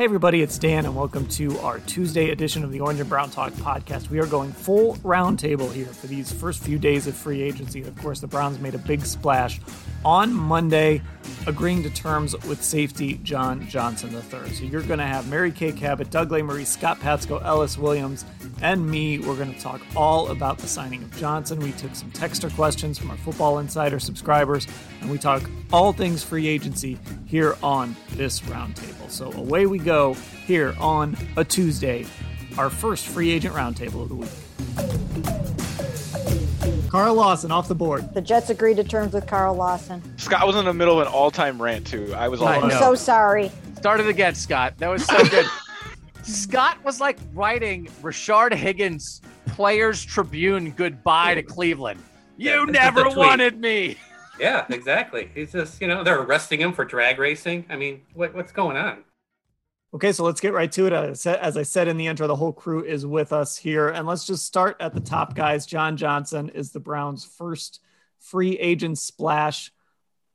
Hey, everybody, it's Dan, and welcome to our Tuesday edition of the Orange and Brown Talk podcast. We are going full roundtable here for these first few days of free agency. Of course, the Browns made a big splash on Monday, agreeing to terms with safety John Johnson III. So you're going to have Mary Kay Cabot, Doug Lesmerises, Scott Patsko, Ellis Williams, and me. We're going to talk all about the signing of Johnson. We took some texter questions from our Football Insider subscribers, and we talk all things free agency here on this roundtable. So away we go here on a Tuesday, our first free agent roundtable of the week. Carl Lawson off the board. The Jets agreed to terms with Carl Lawson. Scott was in the middle of an all-time rant too. I was all. I I'm so sorry. Started again, Scott. That was so good. Scott was like writing Rashard Higgins Players Tribune goodbye to Cleveland. You Yeah, never wanted me. Yeah, exactly. He's just, you know, they're arresting him for drag racing. I mean, what, what's going on? Okay, so let's get right to it. As I said- in the intro, the whole crew is with us here. And let's just start at the top, guys. John Johnson is the Browns' first free agent splash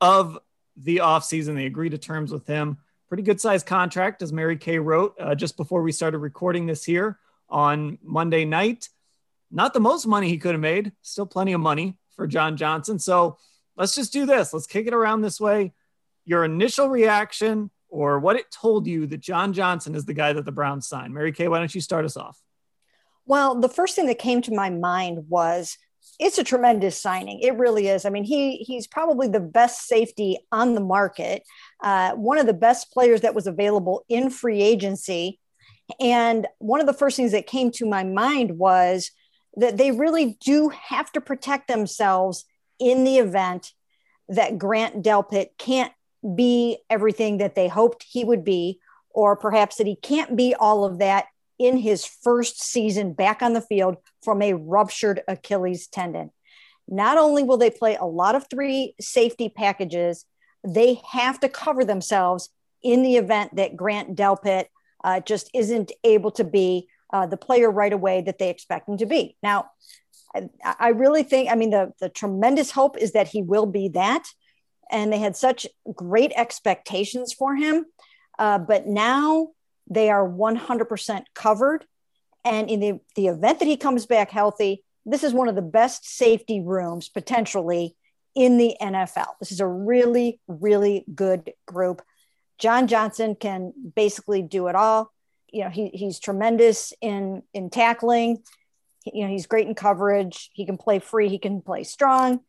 of the offseason. They agreed to terms with him. Pretty good sized contract, as Mary Kay wrote uh, just before we started recording this here on Monday night. Not the most money he could have made, still plenty of money for John Johnson. So let's just do this. Let's kick it around this way. Your initial reaction or what it told you that John Johnson is the guy that the Browns signed. Mary Kay, why don't you start us off? Well, the first thing that came to my mind was it's a tremendous signing. It really is. I mean, he he's probably the best safety on the market, uh, one of the best players that was available in free agency. And one of the first things that came to my mind was that they really do have to protect themselves in the event that Grant Delpit can't be everything that they hoped he would be, or perhaps that he can't be all of that in his first season back on the field from a ruptured Achilles tendon. Not only will they play a lot of three safety packages, they have to cover themselves in the event that Grant Delpit uh, just isn't able to be uh, the player right away that they expect him to be. Now, I, I really think, I mean, the, the tremendous hope is that he will be that. And they had such great expectations for him. Uh, but now they are 100% covered. And in the, the event that he comes back healthy, this is one of the best safety rooms potentially in the NFL. This is a really, really good group. John Johnson can basically do it all. You know, he, he's tremendous in in tackling. You know, he's great in coverage. He can play free. He can play strong,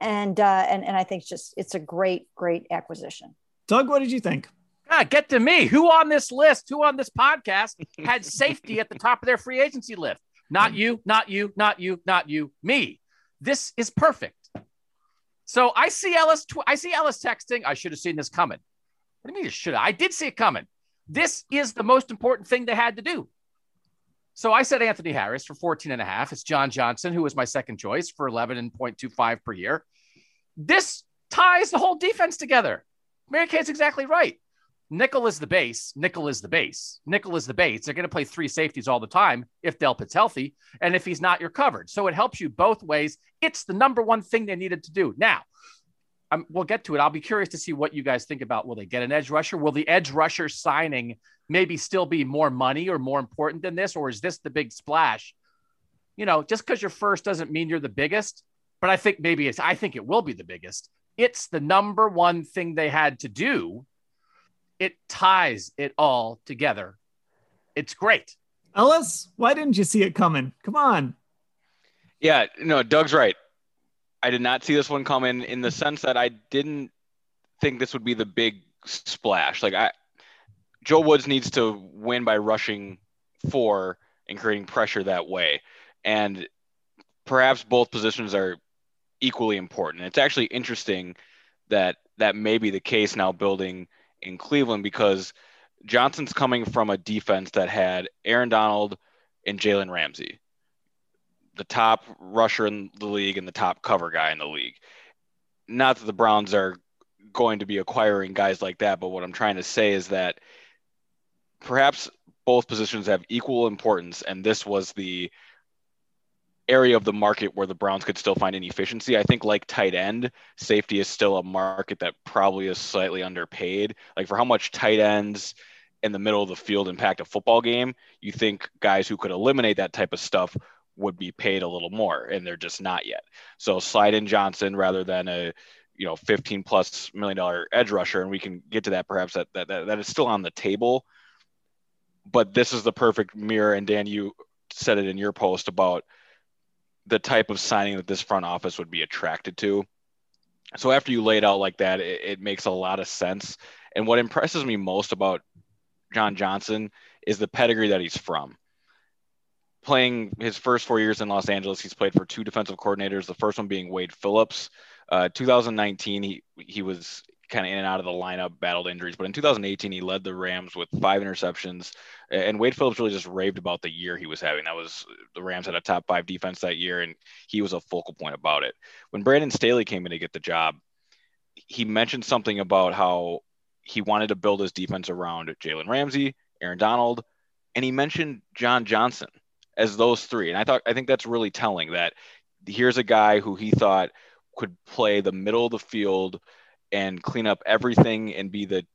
and uh, and and I think it's just it's a great, great acquisition. Doug, what did you think? Ah, get to me. Who on this list, who on this podcast had safety at the top of their free agency list? Not you, not you, not you, not you, me. This is perfect. So I see Ellis. Tw- I see Ellis texting. I should have seen this coming. What do you mean? You should have? I did see it coming. This is the most important thing they had to do. So I said Anthony Harris for 14 and a half. It's John Johnson, who was my second choice for 11.25 per year. This ties the whole defense together. Mary Kay's exactly right. Nickel is the base. Nickel is the base. Nickel is the base. They're going to play three safeties all the time if Delpit's healthy. And if he's not, you're covered. So it helps you both ways. It's the number one thing they needed to do. Now, I'm, we'll get to it. I'll be curious to see what you guys think about. Will they get an edge rusher? Will the edge rusher signing maybe still be more money or more important than this? Or is this the big splash? You know, just because you're first doesn't mean you're the biggest. But I think maybe it's, I think it will be the biggest. It's the number one thing they had to do it ties it all together. It's great. Ellis, why didn't you see it coming? Come on. Yeah, no, Doug's right. I did not see this one coming in the sense that I didn't think this would be the big splash. Like I Joe Woods needs to win by rushing four and creating pressure that way. And perhaps both positions are equally important. It's actually interesting that that may be the case now building in Cleveland because Johnson's coming from a defense that had Aaron Donald and Jalen Ramsey, the top rusher in the league and the top cover guy in the league. Not that the Browns are going to be acquiring guys like that, but what I'm trying to say is that perhaps both positions have equal importance, and this was the area of the market where the Browns could still find an efficiency. I think like tight end, safety is still a market that probably is slightly underpaid. Like for how much tight ends in the middle of the field impact a football game, you think guys who could eliminate that type of stuff would be paid a little more, and they're just not yet. So slide in Johnson rather than a you know 15 plus million dollar edge rusher, and we can get to that perhaps that that, that, that is still on the table. But this is the perfect mirror, and Dan, you said it in your post about the type of signing that this front office would be attracted to. So after you laid out like that, it, it makes a lot of sense. And what impresses me most about John Johnson is the pedigree that he's from. Playing his first four years in Los Angeles, he's played for two defensive coordinators. The first one being Wade Phillips. Uh, 2019, he he was kind of in and out of the lineup, battled injuries. But in 2018, he led the Rams with five interceptions. And Wade Phillips really just raved about the year he was having. That was the Rams had a top five defense that year, and he was a focal point about it. When Brandon Staley came in to get the job, he mentioned something about how he wanted to build his defense around Jalen Ramsey, Aaron Donald, and he mentioned John Johnson as those three. And I thought I think that's really telling that here's a guy who he thought could play the middle of the field and clean up everything and be the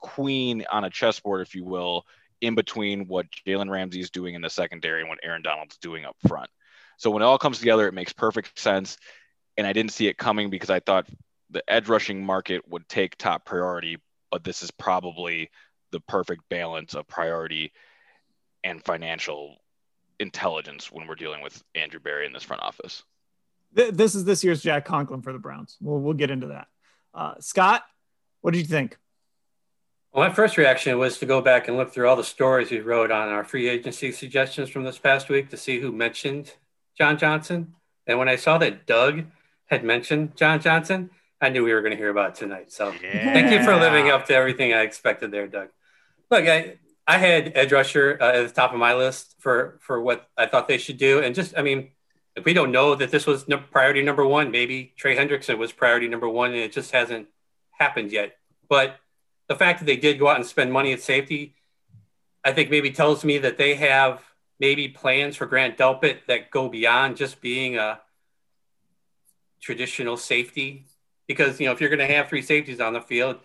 queen on a chessboard, if you will, in between what Jalen Ramsey is doing in the secondary and what Aaron Donald's doing up front. So when it all comes together, it makes perfect sense. And I didn't see it coming because I thought the edge rushing market would take top priority, but this is probably the perfect balance of priority and financial intelligence when we're dealing with Andrew Berry in this front office. This is this year's Jack Conklin for the Browns. We'll we'll get into that. Uh, Scott, what did you think? Well, my first reaction was to go back and look through all the stories we wrote on our free agency suggestions from this past week to see who mentioned John Johnson. And when I saw that Doug had mentioned John Johnson, I knew we were going to hear about tonight. So yeah. thank you for living up to everything I expected there, Doug. Look, I, I had edge rusher uh, at the top of my list for for what I thought they should do, and just I mean, if we don't know that this was priority number one, maybe Trey Hendrickson was priority number one, and it just hasn't happened yet. But the fact that they did go out and spend money at safety, I think maybe tells me that they have maybe plans for Grant Delpit that go beyond just being a traditional safety. Because you know, if you're going to have three safeties on the field,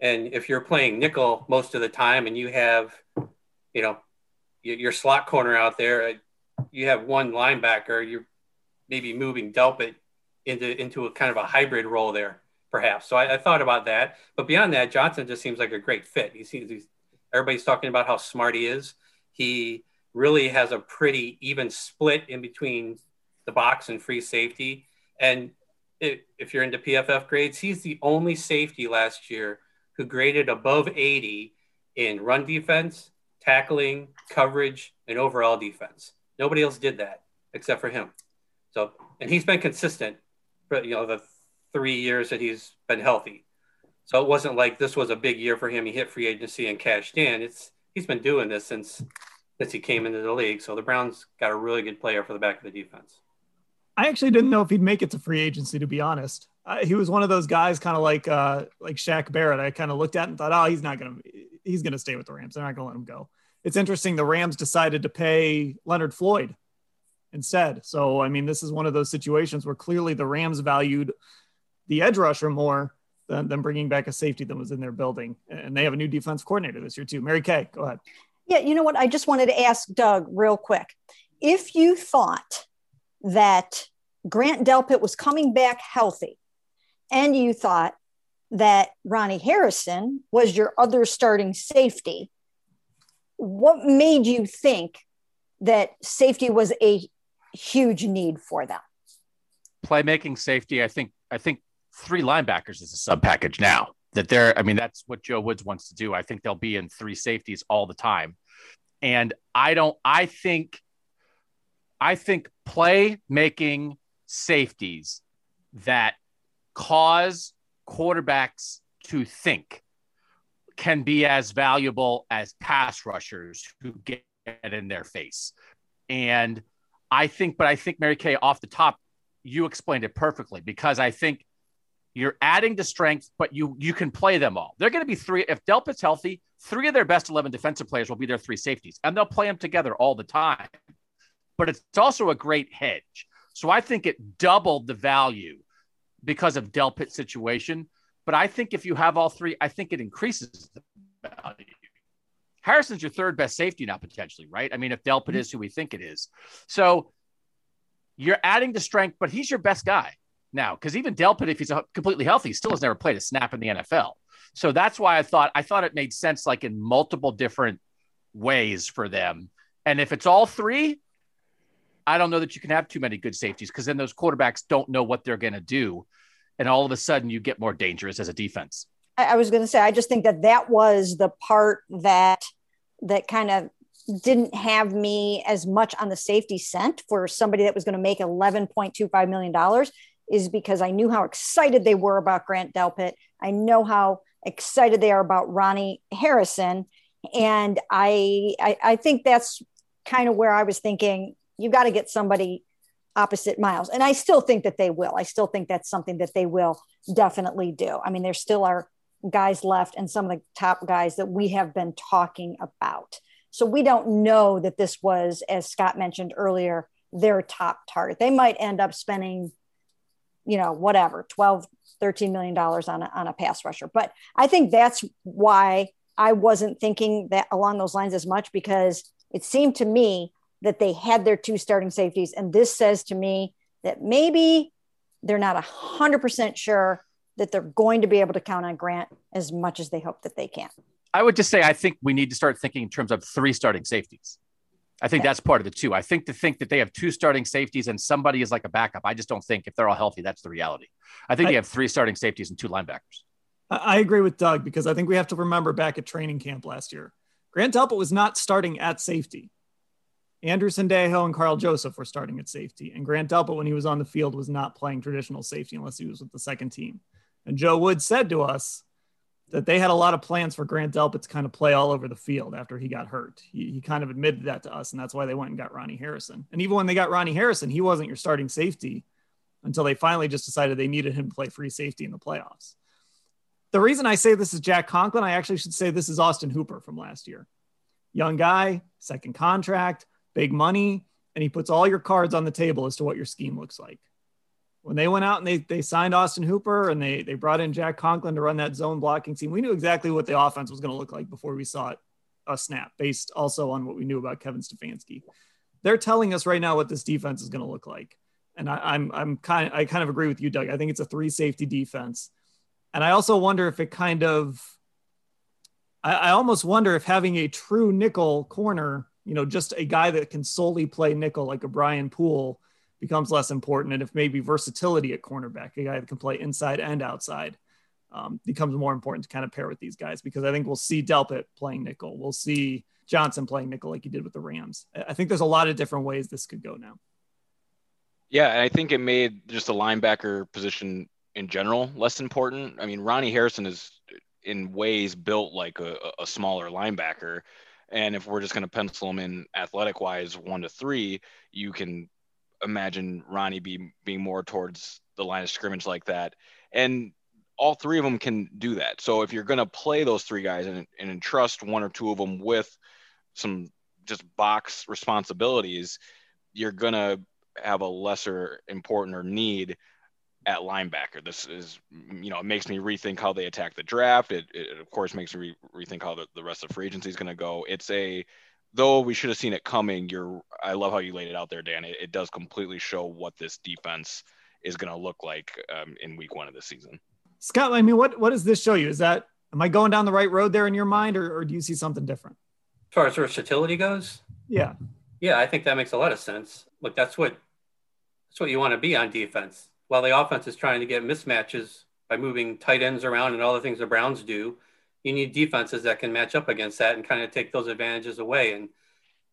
and if you're playing nickel most of the time, and you have, you know, your slot corner out there, uh, you have one linebacker, you're maybe moving Delpit into into a kind of a hybrid role there, perhaps. So I, I, thought about that. But beyond that, Johnson just seems like a great fit. He seems he's, everybody's talking about how smart he is. He really has a pretty even split in between the box and free safety. And it, if you're into PFF grades, he's the only safety last year who graded above 80 in run defense, tackling, coverage, and overall defense. Nobody else did that except for him. So, and he's been consistent for, you know, the three years that he's been healthy. So it wasn't like this was a big year for him. He hit free agency and cashed in. It's, he's been doing this since, since he came into the league. So the Browns got a really good player for the back of the defense. I actually didn't know if he'd make it to free agency, to be honest. Uh, he was one of those guys, kind of like uh, like Shaq Barrett. I kind of looked at and thought, oh, he's not gonna he's gonna stay with the Rams. They're not gonna let him go. It's interesting. The Rams decided to pay Leonard Floyd instead. So, I mean, this is one of those situations where clearly the Rams valued the edge rusher more than, than bringing back a safety that was in their building. And they have a new defense coordinator this year, too. Mary Kay, go ahead. Yeah, you know what? I just wanted to ask Doug real quick. If you thought that Grant Delpit was coming back healthy and you thought that Ronnie Harrison was your other starting safety, what made you think that safety was a huge need for them. Playmaking safety, I think I think three linebackers is a sub package now. That they're, I mean, that's what Joe Woods wants to do. I think they'll be in three safeties all the time. And I don't, I think I think play making safeties that cause quarterbacks to think can be as valuable as pass rushers who get in their face. And I think, but I think Mary Kay off the top, you explained it perfectly because I think you're adding to strength, but you you can play them all. They're going to be three. If Delpit's healthy, three of their best 11 defensive players will be their three safeties, and they'll play them together all the time. But it's also a great hedge. So I think it doubled the value because of Delpit's situation. But I think if you have all three, I think it increases the value. Harrison's your third best safety now, potentially, right? I mean, if Delpit mm-hmm. is who we think it is. So you're adding the strength, but he's your best guy now because even Delpit, if he's completely healthy, still has never played a snap in the NFL. So that's why I thought I thought it made sense, like in multiple different ways for them. And if it's all three, I don't know that you can have too many good safeties because then those quarterbacks don't know what they're going to do, and all of a sudden you get more dangerous as a defense. I was going to say, I just think that that was the part that that kind of didn't have me as much on the safety scent for somebody that was going to make $11.25 million is because I knew how excited they were about Grant Delpit. I know how excited they are about Ronnie Harrison. And I, I, I think that's kind of where I was thinking you got to get somebody opposite Myles. And I still think that they will. I still think that's something that they will definitely do. I mean, there still are guys left and some of the top guys that we have been talking about. So we don't know that this was, as Scott mentioned earlier, their top target. They might end up spending you know, whatever, 12, 13 million dollars on a, on a pass rusher. But I think that's why I wasn't thinking that along those lines as much because it seemed to me that they had their two starting safeties. And this says to me that maybe they're not a hundred percent sure that they're going to be able to count on Grant as much as they hope that they can. I would just say I think we need to start thinking in terms of three starting safeties. I think that's part of the two. I think to think that they have two starting safeties and somebody is like a backup. I just don't think if they're all healthy, that's the reality. I think I, they have three starting safeties and two linebackers. I agree with Doug because I think we have to remember back at training camp last year, Grant Delpit was not starting at safety. Andrew Sendejo and Karl Joseph were starting at safety, and Grant Delpit, when he was on the field, was not playing traditional safety unless he was with the second team. And Joe Wood said to us that they had a lot of plans for Grant Delpit to kind of play all over the field after he got hurt. He, he kind of admitted that to us, and that's why they went and got Ronnie Harrison. And even when they got Ronnie Harrison, he wasn't your starting safety until they finally just decided they needed him to play free safety in the playoffs. The reason I say this is Jack Conklin, I actually should say this is Austin Hooper from last year. Young guy, second contract, big money, and he puts all your cards on the table as to what your scheme looks like when they went out and they, they signed Austin Hooper and they, they brought in Jack Conklin to run that zone blocking team, we knew exactly what the offense was going to look like before we saw it a snap, based also on what we knew about Kevin Stefanski. They're telling us right now what this defense is going to look like. And I, I'm, I'm kind of, I kind of agree with you, Doug. I think it's a three safety defense. And I also wonder if it kind of, I, I almost wonder if having a true nickel corner, you know, just a guy that can solely play nickel like a Brian Poole becomes less important. And if maybe versatility at cornerback, a guy that can play inside and outside, um, becomes more important to kind of pair with these guys because I think we'll see Delpit playing nickel. We'll see Johnson playing nickel like he did with the Rams. I think there's a lot of different ways this could go now. Yeah, and I think it made just the linebacker position in general less important. I mean, Ronnie Harrison is in ways built like a, a smaller linebacker. And if we're just going to pencil him in athletic wise, one to three, you can imagine Ronnie be being more towards the line of scrimmage like that. And all three of them can do that. So if you're going to play those three guys and, and entrust one or two of them with some just box responsibilities, you're going to have a lesser important or need at linebacker. This is, you know, it makes me rethink how they attack the draft. It, it of course makes me re- rethink how the, the rest of free agency is going to go. It's a though we should have seen it coming, you're I love how you laid it out there, Dan. It, it does completely show what this defense is going to look like um, in week one of the season. Scott, I mean, what what does this show you? Is that am I going down the right road there in your mind, or, or do you see something different? As far as versatility goes, yeah, yeah, I think that makes a lot of sense. Look, that's what that's what you want to be on defense. While the offense is trying to get mismatches by moving tight ends around and all the things the Browns do, you need defenses that can match up against that and kind of take those advantages away. And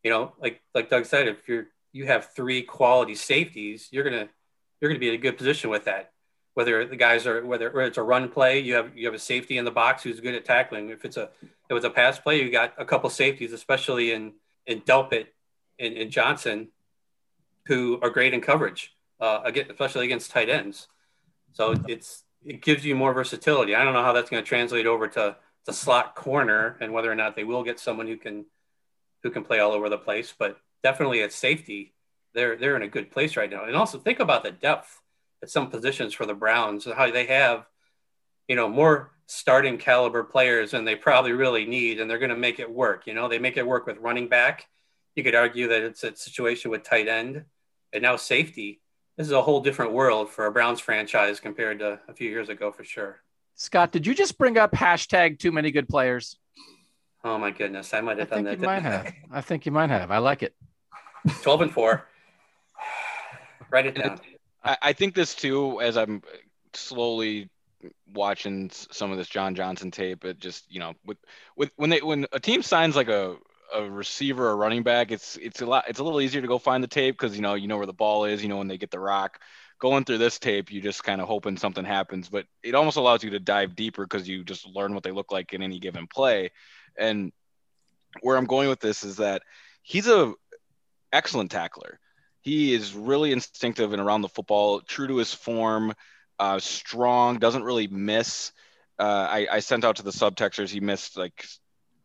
you know, like like Doug said, if you're you have three quality safeties, you're gonna you're gonna be in a good position with that. Whether the guys are whether, it's a run play, you have you have a safety in the box who's good at tackling. If it's a if it was a pass play, you got a couple safeties, especially in in Delpit and, and Johnson, who are great in coverage, uh, especially against tight ends. So it's it gives you more versatility. I don't know how that's going to translate over to the slot corner and whether or not they will get someone who can who can play all over the place, but definitely at safety, they're they're in a good place right now. And also think about the depth at some positions for the Browns and how they have, you know, more starting caliber players than they probably really need, and they're going to make it work. You know, they make it work with running back. You could argue that it's a situation with tight end, and now safety. This is a whole different world for a Browns franchise compared to a few years ago, for sure. Scott, did you just bring up hashtag too many good players? Oh my goodness, I might have I done think that. you might have. I think you might have. I like it. 12 and 4. Write it down. I, I think this too, as I'm slowly watching some of this John Johnson tape, it just you know with with when they when a team signs like a a receiver or running back, it's it's a lot it's a little easier to go find the tape because you know you know where the ball is, you know when they get the rock. Going through this tape, you just kind of hoping something happens, but it almost allows you to dive deeper because you just learn what they look like in any given play. And where I'm going with this is that he's a excellent tackler. He is really instinctive and around the football, true to his form, uh, strong, doesn't really miss. Uh, I, I sent out to the subtexters, he missed like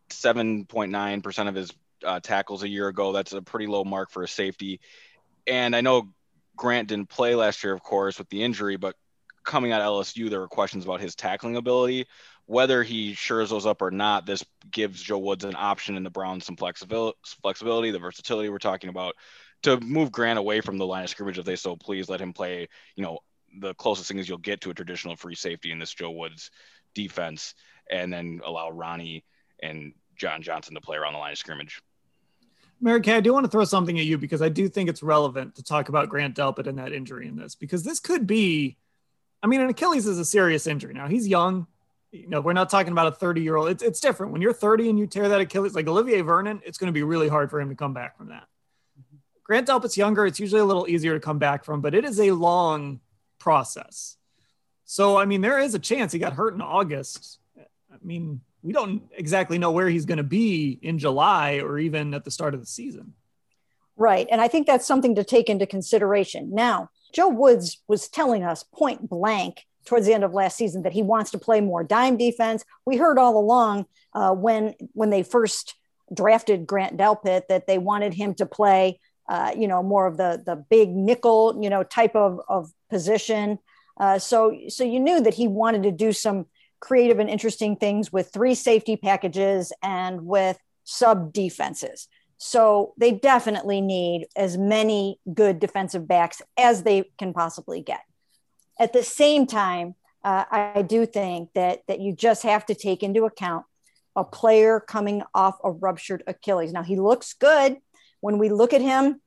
7.9% of his uh, tackles a year ago. That's a pretty low mark for a safety. And I know Grant didn't play last year, of course, with the injury, but coming out of LSU, there were questions about his tackling ability. Whether he shores those up or not, this gives Joe Woods an option in the Browns some flexibility, flexibility, the versatility we're talking about to move Grant away from the line of scrimmage if they so please. Let him play, you know, the closest thing is you'll get to a traditional free safety in this Joe Woods defense, and then allow Ronnie and John Johnson to play around the line of scrimmage. Mary Kay, I do want to throw something at you because I do think it's relevant to talk about Grant Delpit and that injury in this because this could be, I mean, an Achilles is a serious injury. Now he's young. You know, we're not talking about a 30 year old. It's, it's different. When you're 30 and you tear that Achilles, like Olivier Vernon, it's going to be really hard for him to come back from that. Mm-hmm. Grant Delpit's younger. It's usually a little easier to come back from, but it is a long process. So, I mean, there is a chance he got hurt in August. I mean, we don't exactly know where he's going to be in July or even at the start of the season. Right. And I think that's something to take into consideration. Now, Joe Woods was telling us point blank towards the end of last season that he wants to play more dime defense. We heard all along uh, when when they first drafted Grant Delpit that they wanted him to play, uh, you know, more of the the big nickel, you know, type of of position. Uh, so so you knew that he wanted to do some creative and interesting things with three safety packages and with sub defenses. So they definitely need as many good defensive backs as they can possibly get. At the same time, uh, I do think that that you just have to take into account a player coming off a ruptured Achilles. Now he looks good when we look at him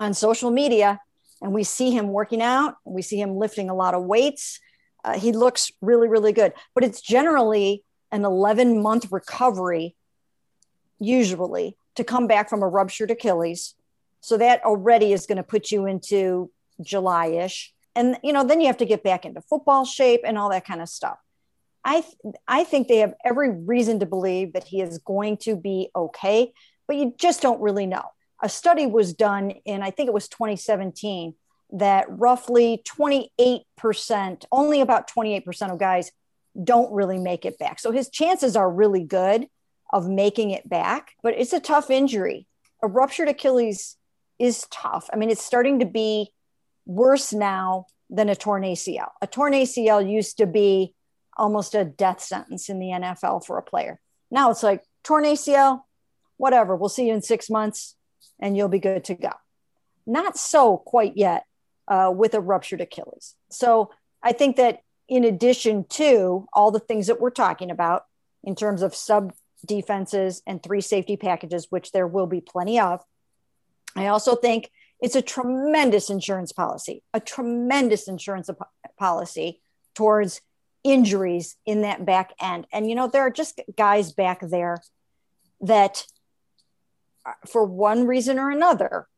on social media and we see him working out, we see him lifting a lot of weights. Uh, he looks really, really good, but it's generally an 11 month recovery, usually, to come back from a ruptured Achilles. So that already is going to put you into July ish. And, you know, then you have to get back into football shape and all that kind of stuff. I, th- I think they have every reason to believe that he is going to be okay, but you just don't really know. A study was done in, I think it was 2017, that roughly 28%, only about 28% of guys don't really make it back. So his chances are really good of making it back, but it's a tough injury. A ruptured Achilles is tough. I mean, it's starting to be worse now than a torn ACL. A torn ACL used to be almost a death sentence in the NFL for a player. Now it's like torn ACL, whatever. We'll see you in six months and you'll be good to go. Not so quite yet uh, with a ruptured Achilles. So I think that in addition to all the things that we're talking about in terms of sub defenses and three safety packages, which there will be plenty of, I also think it's a tremendous insurance policy, a tremendous insurance policy towards injuries in that back end. And, you know, there are just guys back there that, uh, for one reason or another,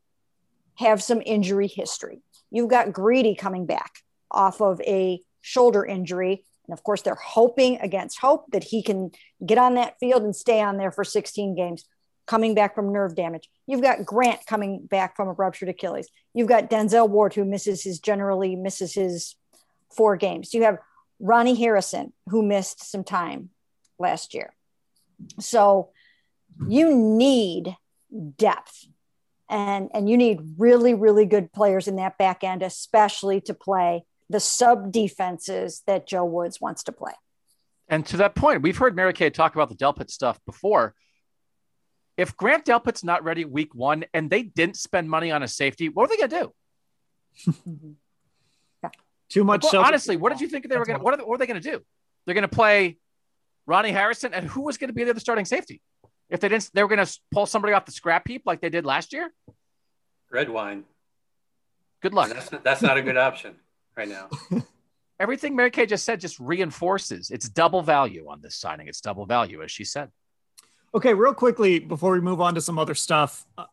have some injury history. You've got Greedy coming back off of a shoulder injury. And of course, they're hoping against hope that he can get on that field and stay on there for 16 games, coming back from nerve damage. You've got Grant coming back from a ruptured Achilles. You've got Denzel Ward, who misses his generally misses his four games. You have Ronnie Harrison, who missed some time last year. So you need depth and and you need really really good players in that back end especially to play the sub defenses that joe woods wants to play. And to that point we've heard mary kay talk about the delpit stuff before. If grant delpit's not ready week one and they didn't spend money on a safety what are they going to do? Yeah. too much well, honestly what did you think they were going to what, what are they going to do? They're going to play ronnie harrison and who was going to be there the starting safety if they didn't, they were going to pull somebody off the scrap heap like they did last year. Red wine. Good luck. That's not, that's not a good option right now. Everything Mary Kay just said just reinforces it's double value on this signing. It's double value, as she said. Okay, real quickly before we move on to some other stuff, uh,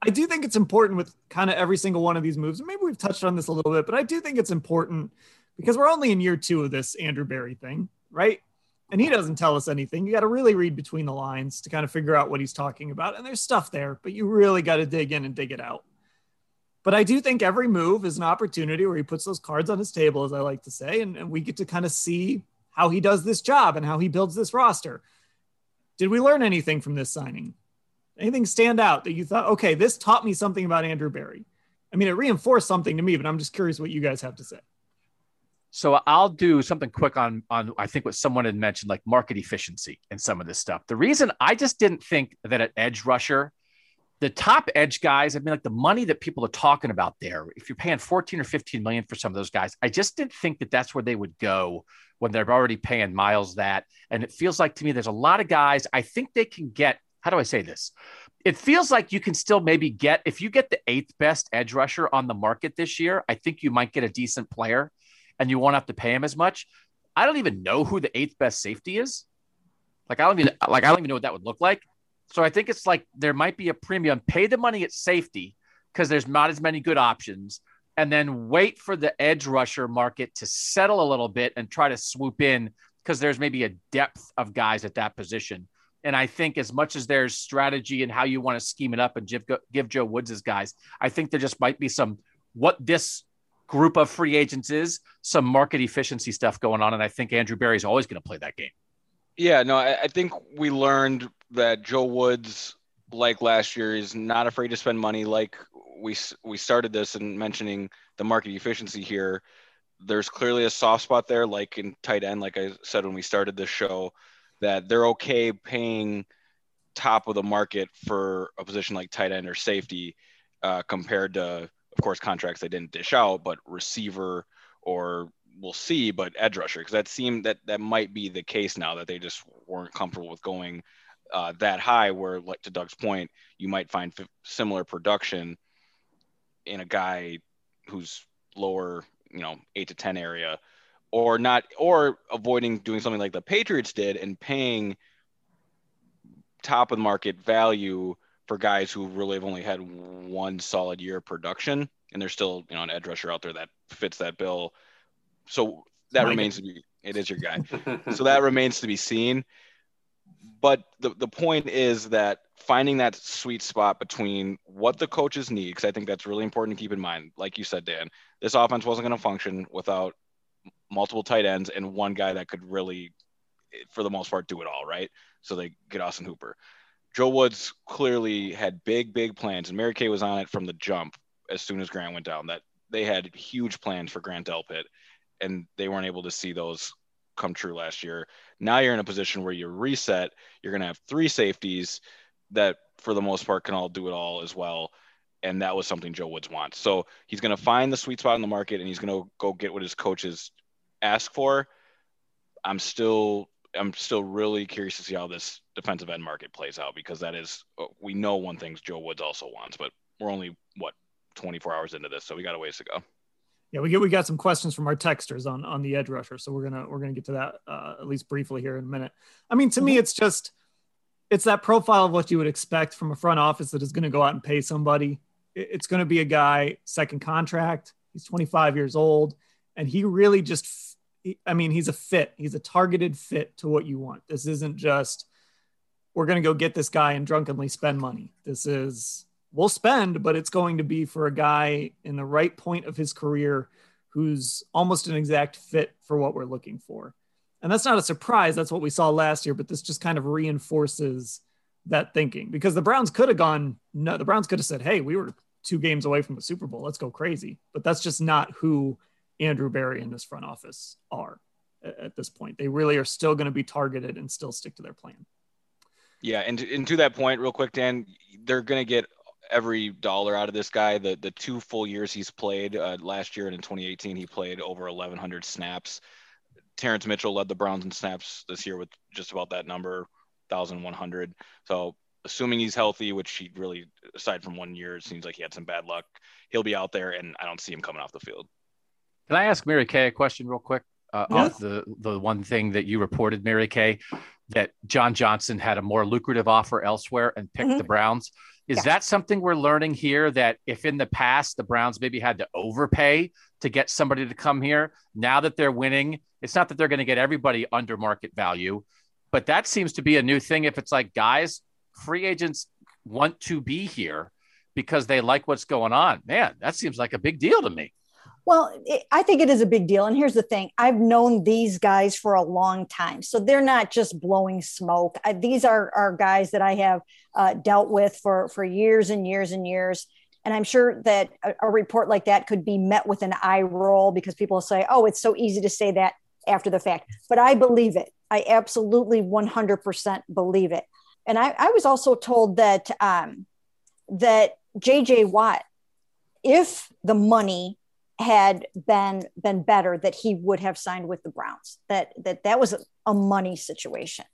I do think it's important with kind of every single one of these moves. Maybe we've touched on this a little bit, but I do think it's important because we're only in year two of this Andrew Berry thing, right? And he doesn't tell us anything. You got to really read between the lines to kind of figure out what he's talking about. And there's stuff there, but you really got to dig in and dig it out. But I do think every move is an opportunity where he puts those cards on his table, as I like to say, and, and we get to kind of see how he does this job and how he builds this roster. Did we learn anything from this signing? Anything stand out that you thought, okay, this taught me something about Andrew Berry? I mean, it reinforced something to me, but I'm just curious what you guys have to say. So I'll do something quick on on I think what someone had mentioned like market efficiency and some of this stuff. The reason I just didn't think that an edge rusher, the top edge guys, I mean like the money that people are talking about there, if you're paying 14 or 15 million for some of those guys, I just didn't think that that's where they would go when they're already paying Myles that. And it feels like to me there's a lot of guys I think they can get how do I say this? It feels like you can still maybe get if you get the eighth best edge rusher on the market this year, I think you might get a decent player and you won't have to pay him as much. I don't even know who the eighth best safety is. Like I don't even like I don't even know what that would look like. So I think it's like there might be a premium. Pay the money at safety because there's not as many good options, and then wait for the edge rusher market to settle a little bit and try to swoop in because there's maybe a depth of guys at that position. And I think as much as there's strategy and how you want to scheme it up and give, give Joe Woods' his guys, I think there just might be some what this group of free agents is some market efficiency stuff going on. And I think Andrew Berry is always going to play that game. Yeah, no, I, I think we learned that Joe Woods, like last year, is not afraid to spend money. Like we we started this and mentioning the market efficiency here. There's clearly a soft spot there, like in tight end, like I said when we started this show, that they're okay paying top of the market for a position like tight end or safety uh, compared to of course, contracts they didn't dish out, but receiver or we'll see, but edge rusher, because that seemed that that might be the case now that they just weren't comfortable with going uh, that high. Where, like to Doug's point, you might find f- similar production in a guy who's lower, you know, eight to ten area, or not, or avoiding doing something like the Patriots did and paying top of the market value for guys who really have only had one solid year of production, and there's still you know an edge rusher out there that fits that bill. So that remains to be. It is your guy. so that remains to be seen. But the the point is that finding that sweet spot between what the coaches need, because I think that's really important to keep in mind. Like you said, Dan, this offense wasn't going to function without multiple tight ends and one guy that could really, for the most part, do it all. Right. So they get Austin Hooper. Joe Woods clearly had big, big plans, and Mary Kay was on it from the jump as soon as Grant went down. That they had huge plans for Grant Delpit, and they weren't able to see those come true last year. Now you're in a position where you reset. You're going to have three safeties that, for the most part, can all do it all as well. And that was something Joe Woods wants. So he's going to find the sweet spot in the market, and he's going to go get what his coaches ask for. I'm still I'm still really curious to see how this defensive end market plays out because that is uh, we know one thing Joe Woods also wants, but we're only what 24 hours into this, so we got a ways to go. Yeah, we get we got some questions from our texters on on the edge rusher, so we're gonna we're gonna get to that uh, at least briefly here in a minute. I mean, to mm-hmm. me, it's just it's that profile of what you would expect from a front office that is going to go out and pay somebody it's going to be a guy second contract. He's 25 years old, and he really just, I mean, he's a fit. He's a targeted fit to what you want. This isn't just we're going to go get this guy and drunkenly spend money. This is we'll spend, but it's going to be for a guy in the right point of his career who's almost an exact fit for what we're looking for. And that's not a surprise. That's what we saw last year, but this just kind of reinforces that thinking because the Browns could have gone, no, the Browns could have said, Hey, we were two games away from the Super Bowl. Let's go crazy. But that's just not who Andrew Berry and this front office are at this point. They really are still going to be targeted and still stick to their plan. Yeah, and, and to that point, real quick, Dan, they're going to get every dollar out of this guy. The the two full years he's played uh, last year and in 2018, he played over 1,100 snaps. Terrance Mitchell led the Browns in snaps this year with just about that number, 1,100. So assuming he's healthy, which he really, aside from one year, it seems like he had some bad luck. He'll be out there, and I don't see him coming off the field. Can I ask Mary Kay a question real quick? Uh. Off the the one thing that you reported, Mary Kay, that John Johnson had a more lucrative offer elsewhere and picked mm-hmm. the Browns. Is yeah. that something we're learning here? That if in the past the Browns maybe had to overpay to get somebody to come here, now that they're winning, it's not that they're going to get everybody under market value, but that seems to be a new thing. If it's like guys, free agents want to be here because they like what's going on, man, that seems like a big deal to me. Well, it, I think it is a big deal. And here's the thing I've known these guys for a long time. So they're not just blowing smoke. I, these are, are guys that I have uh, dealt with for, for years and years and years. And I'm sure that a, a, report like that could be met with an eye roll because people say, oh, it's so easy to say that after the fact. But I believe it. I absolutely 100% believe it. And I, I was also told that um, that JJ Watt, if the money had been been better that he would have signed with the Browns. That that that was a money situation.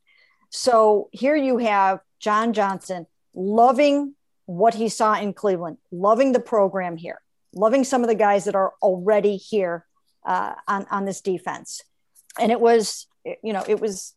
So here you have John Johnson loving what he saw in Cleveland, loving the program here, loving some of the guys that are already here uh, on on this defense, and it was you know it was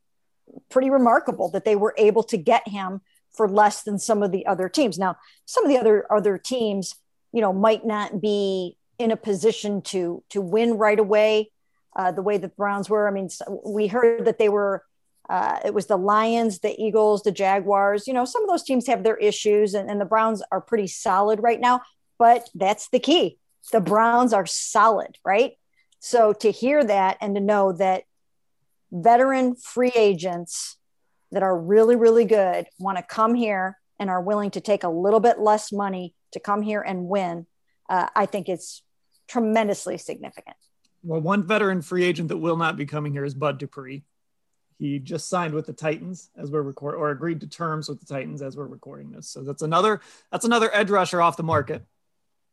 pretty remarkable that they were able to get him for less than some of the other teams. Now, some of the other other teams, you know, might not be in a position to to win right away, uh, the way the Browns were. I mean, we heard that they were. Uh, it was the Lions, the Eagles, the Jaguars. You know, some of those teams have their issues, and, and the Browns are pretty solid right now. But that's the key. The Browns are solid, right? So to hear that and to know that veteran free agents that are really, really good want to come here and are willing to take a little bit less money to come here and win, uh, I think it's tremendously significant. Well, one veteran free agent that will not be coming here is Bud Dupree. He just signed with the Titans as we're record or agreed to terms with the Titans as we're recording this. So that's another that's another edge rusher off the market.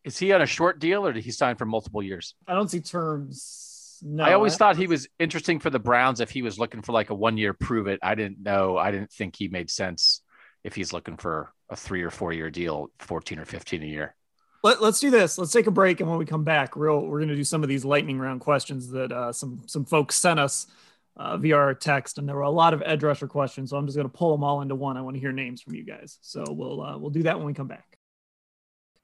Is he on a short deal or did he sign for multiple years? I don't see terms. No, I always I thought he was interesting for the Browns if he was looking for like a one year prove it. I didn't know. I didn't think he made sense if he's looking for a three or four year deal, 14 or 15 a year. Let, us do this. Let's take a break, and when we come back, real we're going to do some of these lightning round questions that uh, some some folks sent us uh, via our text, and there were a lot of edge rusher questions. So I'm just going to pull them all into one. I want to hear names from you guys. So we'll uh, we'll do that when we come back.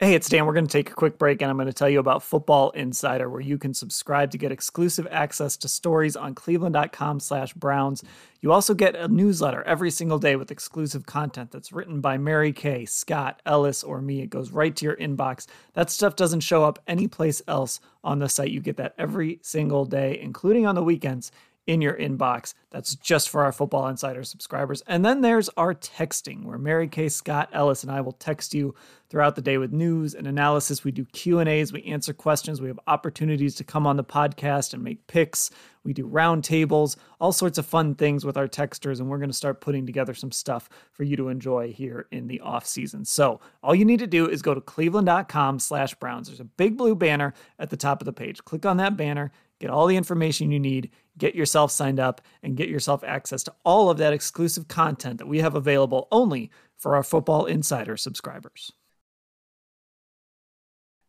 Hey, it's Dan. We're going to take a quick break and I'm going to tell you about Football Insider, where you can subscribe to get exclusive access to stories on cleveland.com slash Browns. You also get a newsletter every single day with exclusive content that's written by Mary Kay, Scott, Ellis, or me. It goes right to your inbox. That stuff doesn't show up anyplace else on the site. You get that every single day, including on the weekends in your inbox. That's just for our Football Insider subscribers. And then there's our texting, where Mary Kay, Scott, Ellis, and I will text you throughout the day with news and analysis. We do Q and A's, we answer questions, we have opportunities to come on the podcast and make picks. We do roundtables, all sorts of fun things with our texters, and we're going to start putting together some stuff for you to enjoy here in the off season. So all you need to do is go to cleveland.com/browns. There's a big blue banner at the top of the page. Click on that banner get all the information you need, get yourself signed up, and get yourself access to all of that exclusive content that we have available only for our Football Insider subscribers.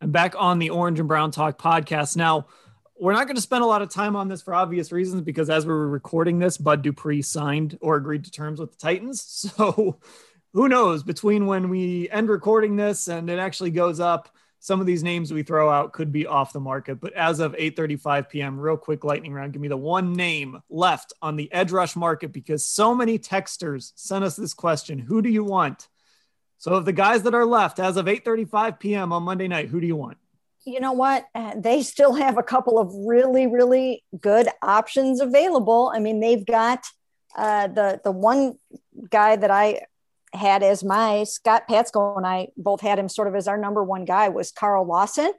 I'm back on the Orange and Brown Talk podcast. Now, we're not going to spend a lot of time on this for obvious reasons because as we were recording this, Bud Dupree signed or agreed to terms with the Titans. So who knows between when we end recording this and it actually goes up some of these names we throw out could be off the market but as of 8:35 p.m. real quick lightning round give me the one name left on the edge rush market because so many texters sent us this question who do you want so of the guys that are left as of 8:35 p.m. on Monday night who do you want you know what? Uh, they still have a couple of really, really good options available. I mean, they've got uh, the the one guy that I had as my Scott Patsko and I both had him sort of as our number one guy was Carl Lawson.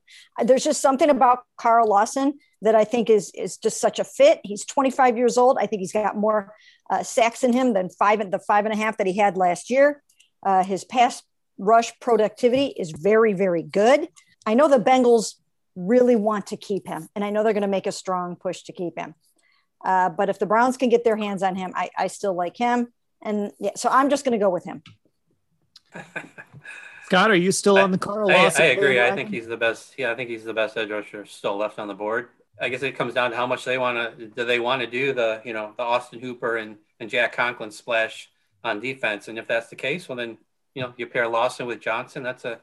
There's just something about Carl Lawson that I think is is just such a fit. He's 25 years old. I think he's got more uh, sacks in him than five the five and a half that he had last year. Uh, his pass rush productivity is very very good. I know the Bengals really want to keep him, and I know they're going to make a strong push to keep him. Uh, but if the Browns can get their hands on him, I, I still like him. And yeah, so I'm just going to go with him. Scott, are you still on the Carl I, I, agree. I think he's the best. Yeah, I think he's the best edge rusher still left on the board. I guess it comes down to how much they want to. Do they want to do the you know the Austin Hooper and and Jack Conklin splash on defense? And if that's the case, well then you know you pair Lawson with Johnson. That's a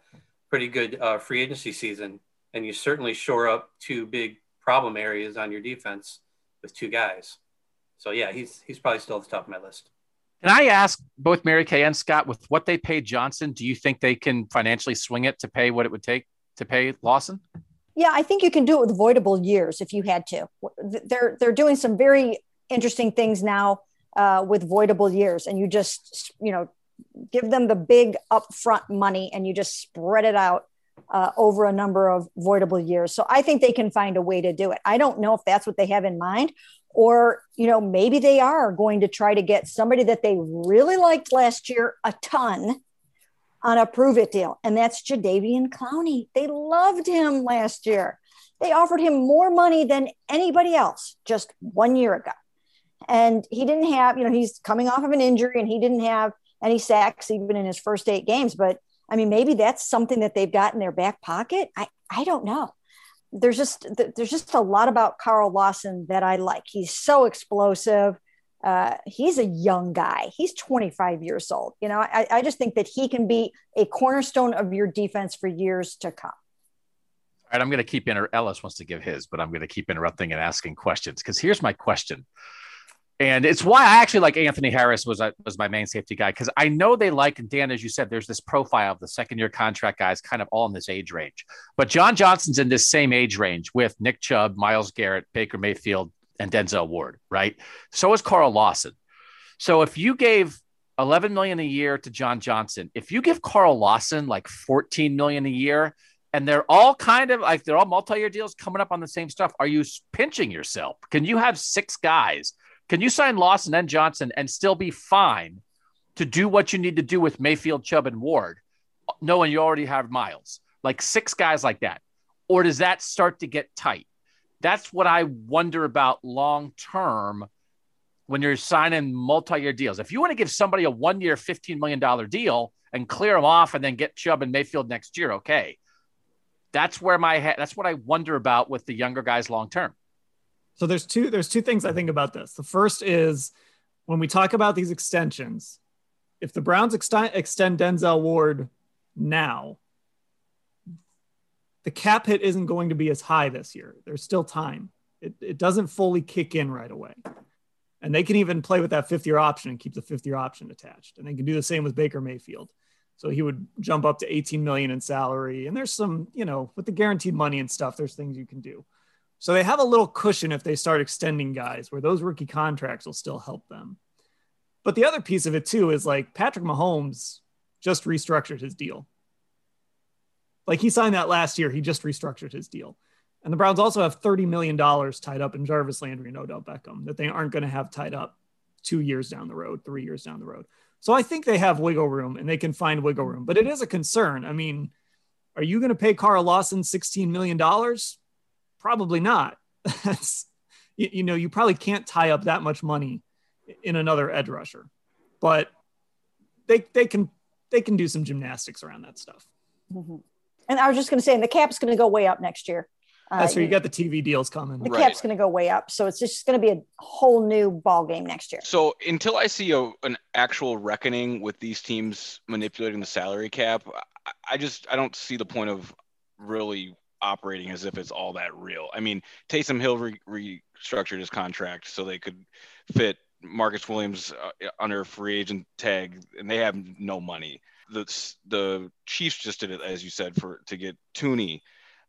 pretty good uh, free agency season, and you certainly shore up two big problem areas on your defense with two guys. So yeah, he's he's probably still at the top of my list. Can I ask both Mary Kay and Scott, with what they paid Johnson, do you think they can financially swing it to pay what it would take to pay Lawson? Yeah, I think you can do it with voidable years if you had to. They're they're doing some very interesting things now uh, with voidable years, and you just you know give them the big upfront money, and you just spread it out uh, over a number of voidable years. So I think they can find a way to do it. I don't know if that's what they have in mind, or you know maybe they are going to try to get somebody that they really liked last year a ton on a prove it deal, and that's Jadeveon Clowney. They loved him last year. They offered him more money than anybody else just one year ago. And he didn't have, you know, he's coming off of an injury and he didn't have any sacks even in his first eight games. But I mean, maybe that's something that they've got in their back pocket. I, I don't know. There's just there's just a lot about Carl Lawson that I like. He's so explosive. Uh, he's a young guy. He's 25 years old. You know, I, I just think that he can be a cornerstone of your defense for years to come. All right, I'm going to keep inter- Ellis wants to give his, but I'm going to keep interrupting and asking questions because here's my question and it's why I actually like Anthony Harris was uh, was my main safety guy because I know they like Dan as you said. There's this profile of the second year contract guys, kind of all in this age range. But John Johnson's in this same age range with Nick Chubb, Myles Garrett, Baker Mayfield, and Denzel Ward. Right. So is Carl Lawson. So if you gave 11 million a year to John Johnson, if you give Carl Lawson like 14 million a year, and they're all kind of like they're all multi-year deals coming up on the same stuff, are you pinching yourself? Can you have six guys? Can you sign Lawson and Johnson and still be fine to do what you need to do with Mayfield, Chubb, and Ward, knowing you already have Myles, Like six guys like that. Or does that start to get tight? That's what I wonder about long term when you're signing multi year deals. If you want to give somebody a one year, $15 million deal and clear them off and then get Chubb and Mayfield next year, okay. That's where my head, that's what I wonder about with the younger guys long term. So there's two there's two things I think about this. The first is when we talk about these extensions, if the Browns extend, extend Denzel Ward now, the cap hit isn't going to be as high this year. There's still time. It, it doesn't fully kick in right away. And they can even play with that fifth year option and keep the fifth year option attached. And they can do the same with Baker Mayfield. So he would jump up to 18 million in salary. And there's some, you know, with the guaranteed money and stuff, there's things you can do. So they have a little cushion if they start extending guys where those rookie contracts will still help them. But the other piece of it too is like Patrick Mahomes just restructured his deal. Like he signed that last year, he just restructured his deal. And the Browns also have $30 million tied up in Jarvis Landry and Odell Beckham that they aren't going to have tied up two years down the road, three years down the road. So I think they have wiggle room and they can find wiggle room, but it is a concern. I mean, are you going to pay Carl Lawson $16 million? Probably not. you, you know, you probably can't tie up that much money in another edge rusher, but they they can they can do some gymnastics around that stuff. Mm-hmm. And I was just going to say, and the cap's going to go way up next year. Uh, That's where you got the TV deals coming. the Right. cap's going to go way up. So it's just going to be a whole new ball game next year. So until I see a, an actual reckoning with these teams manipulating the salary cap, I, I just I don't see the point of really operating as if it's all that real. I mean, Taysom Hill re- restructured his contract so they could fit Marcus Williams uh, under a free agent tag, and they have no money. The the Chiefs just did it, as you said, for to get Thuney.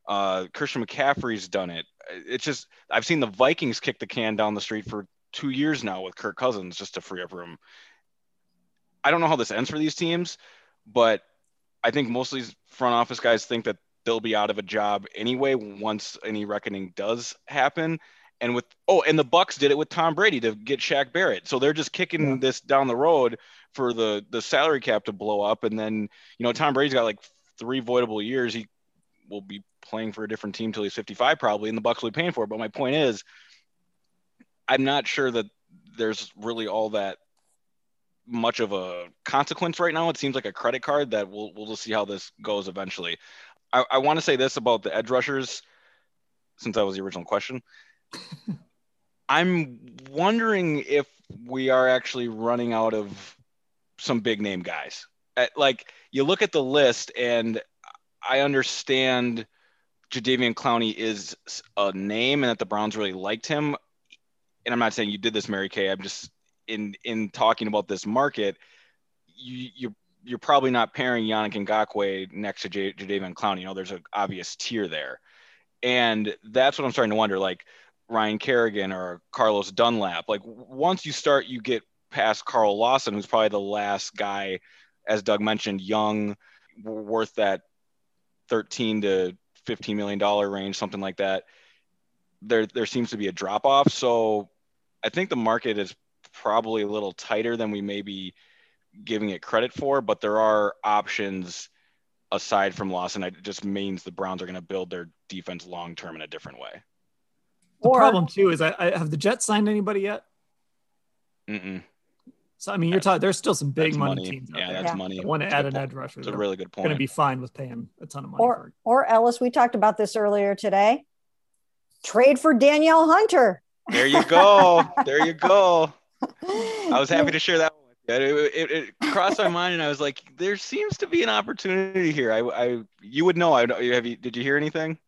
Uh, Christian McCaffrey's done it. It's just I've seen the Vikings kick the can down the street for two years now with Kirk Cousins just to free up room. I don't know how this ends for these teams, but I think most of these front office guys think that they'll be out of a job anyway once any reckoning does happen. And with oh, and the Bucs did it with Tom Brady to get Shaq Barrett. So they're just kicking Yeah. this down the road for the the salary cap to blow up. And then you know Tom Brady's got like three voidable years. He will be playing for a different team till he's 55 probably, and the Bucs will be paying for it. But my point is, I'm not sure that there's really all that much of a consequence right now. It seems like a credit card that we'll we'll just see how this goes eventually. I, I want to say this about the edge rushers, since that was the original question. I'm wondering if we are actually running out of some big name guys. Uh, Like you look at the list, and I understand Jadeveon Clowney is a name, and that the Browns really liked him. And I'm not saying you did this, Mary Kay. I'm just in in talking about this market. You you're you're probably not pairing Yannick Ngakoue next to J- Jadeveon Clowney. You know, there's an obvious tier there, and that's what I'm starting to wonder. Like Ryan Kerrigan or Carlos Dunlap. Like once you start, you get past Carl Lawson, who's probably the last guy, as Doug mentioned, young, worth that 13 to 15 million dollar range, something like that. There, there seems to be a drop off. So I think the market is probably a little tighter than we may be giving it credit for, but there are options aside from Lawson. And it just means the Browns are going to build their defense long term in a different way. The Or- problem too is I, I have the Jets signed anybody yet? Mm-mm. So I mean, you're talking. There's still some big money, money. teams out Yeah, there. that's Yeah. money. that want to add an point. edge rusher. It's a really good point. Going to be fine with paying a ton of money. Or it. or Ellis, we talked about this earlier today. Trade for Danielle Hunter. There you go. there you go. I was happy to share that one with you. It, it, it crossed my mind, and I was like, "There seems to be an opportunity here." I, I you would know. I have you. Did you hear anything?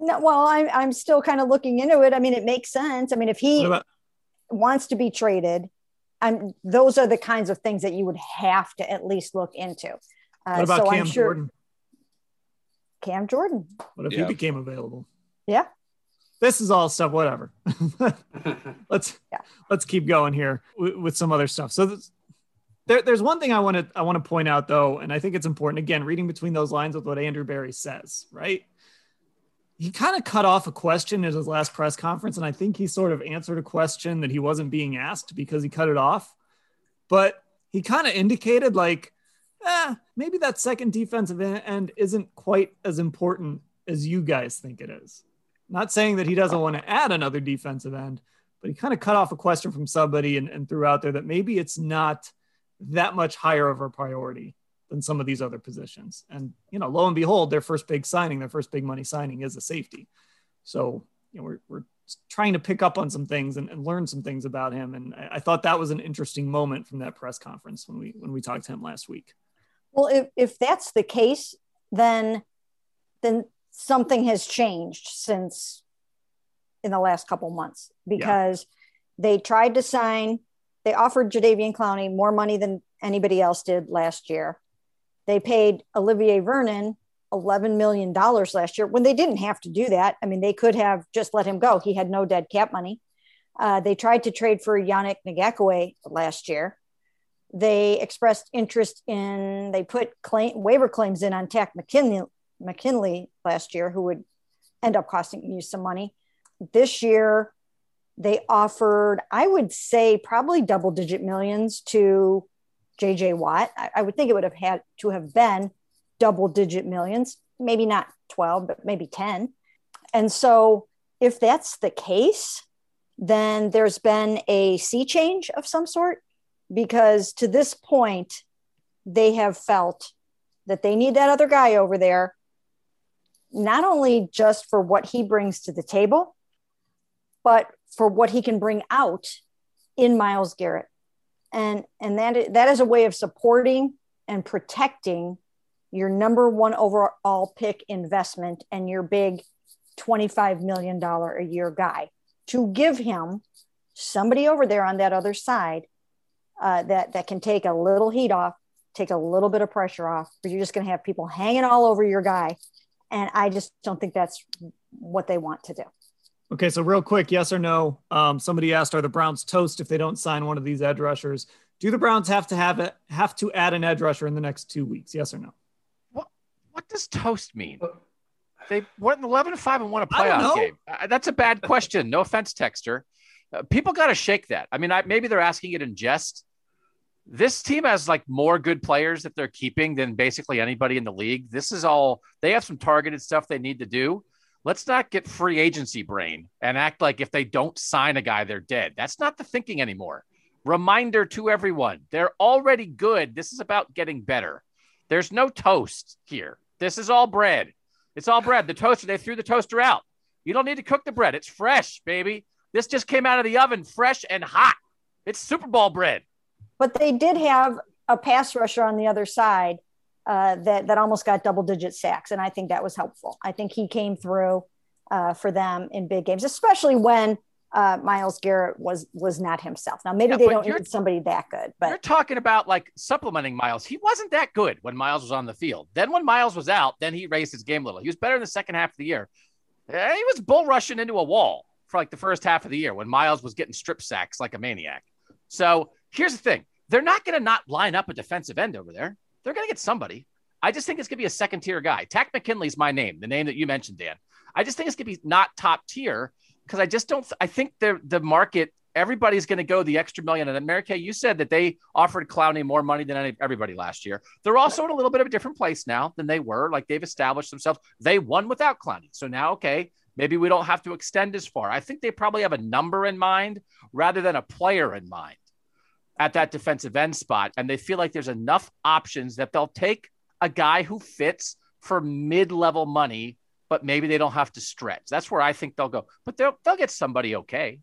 No, well, I'm I'm still kind of looking into it. I mean, it makes sense. I mean, if he about wants to be traded, I'm those are the kinds of things that you would have to at least look into. Uh, what about so Cam I'm sure Jordan? Cam Jordan. What if Yeah. he became available? Yeah. This is all stuff. Whatever. let's Yeah. let's keep going here with, with some other stuff. So this, there, there's one thing I want to I want to point out though, and I think it's important. Again, reading between those lines with what Andrew Berry says, right? He kind of cut off a question at his last press conference, and I think he sort of answered a question that he wasn't being asked because he cut it off. But he kind of indicated like, eh, maybe that second defensive end isn't quite as important as you guys think it is. Not saying that he doesn't want to add another defensive end, but he kind of cut off a question from somebody and, and threw out there that maybe it's not that much higher of a priority than some of these other positions. And, you know, lo and behold, their first big signing, their first big money signing is a safety. So, you know, we're, we're trying to pick up on some things and, and learn some things about him. And I, I thought that was an interesting moment from that press conference when we, when we talked to him last week. Well, if if that's the case, then then something has changed since in the last couple months because they tried to sign. They offered Jadeveon Clowney more money than anybody else did last year. They paid Olivier Vernon $11 million last year when they didn't have to do that. I mean, they could have just let him go. He had no dead cap money. Uh, they tried to trade for Yannick Ngakoue last year. They expressed interest in, they put claim, waiver claims in on Takk McKinley, McKinley last year, who would end up costing you some money. This year, they offered, I would say, probably double digit millions to JJ Watt. I, I would think it would have had to have been double digit millions, maybe not 12, but maybe 10. And so, if that's the case, then there's been a sea change of some sort because to this point, they have felt that they need that other guy over there. not only just for what he brings to the table, but for what he can bring out in Myles Garrett. And, and that, that is a way of supporting and protecting your number one overall pick investment and your big $25 million a year guy to give him somebody over there on that other side uh, that, that can take a little heat off, take a little bit of pressure off, but you're just going to have people hanging all over your guy. And I just don't think that's what they want to do. Okay, so real quick, yes or no? Um, somebody asked, "Are the Browns toast if they don't sign one of these edge rushers?" Do the Browns have to have it have to add an edge rusher in the next two weeks? Yes or no? What What does toast mean? They went 11 5 and won a playoff game. Uh, that's a bad question. No offense, Texter. Uh, people got to shake that. I mean, I, maybe they're asking it in jest. This team has like more good players that they're keeping than basically anybody in the league. This is all they have some targeted stuff they need to do let's not get free agency brain and act like if they don't sign a guy, they're dead. That's not the thinking anymore. Reminder to everyone they're already good. This is about getting better. There's no toast here. This is all bread. It's all bread. The toaster, they threw the toaster out. You don't need to cook the bread. It's fresh, baby. This just came out of the oven, fresh and hot. It's Super Bowl bread. But they did have a pass rusher on the other side uh, that that almost got double digit sacks, and I think that was helpful. I think he came through uh, for them in big games, especially when uh, Myles Garrett was was not himself. Now maybe yeah, they don't need somebody that good, but you're talking about like supplementing Myles. He wasn't that good when Myles was on the field. Then when Myles was out, then he raised his game a little. He was better in the second half of the year. He was bull rushing into a wall for like the first half of the year when Myles was getting strip sacks like a maniac. So here's the thing: they're not going to not line up a defensive end over there. They're going to get somebody. I just think it's going to be a second tier guy. Takk McKinley's my name, the name that you mentioned, Dan. I just think it's going to be not top tier because I just don't. I think the the market everybody's going to go the extra million. And Kay, you said that they offered Clowney more money than any, everybody last year. They're also in a little bit of a different place now than they were. Like they've established themselves. They won without Clowney, so now okay, maybe we don't have to extend as far. I think they probably have a number in mind rather than a player in mind at that defensive end spot. And they feel like there's enough options that they'll take a guy who fits for mid level money, but maybe they don't have to stretch. That's where I think they'll go. But they'll, they'll get somebody okay.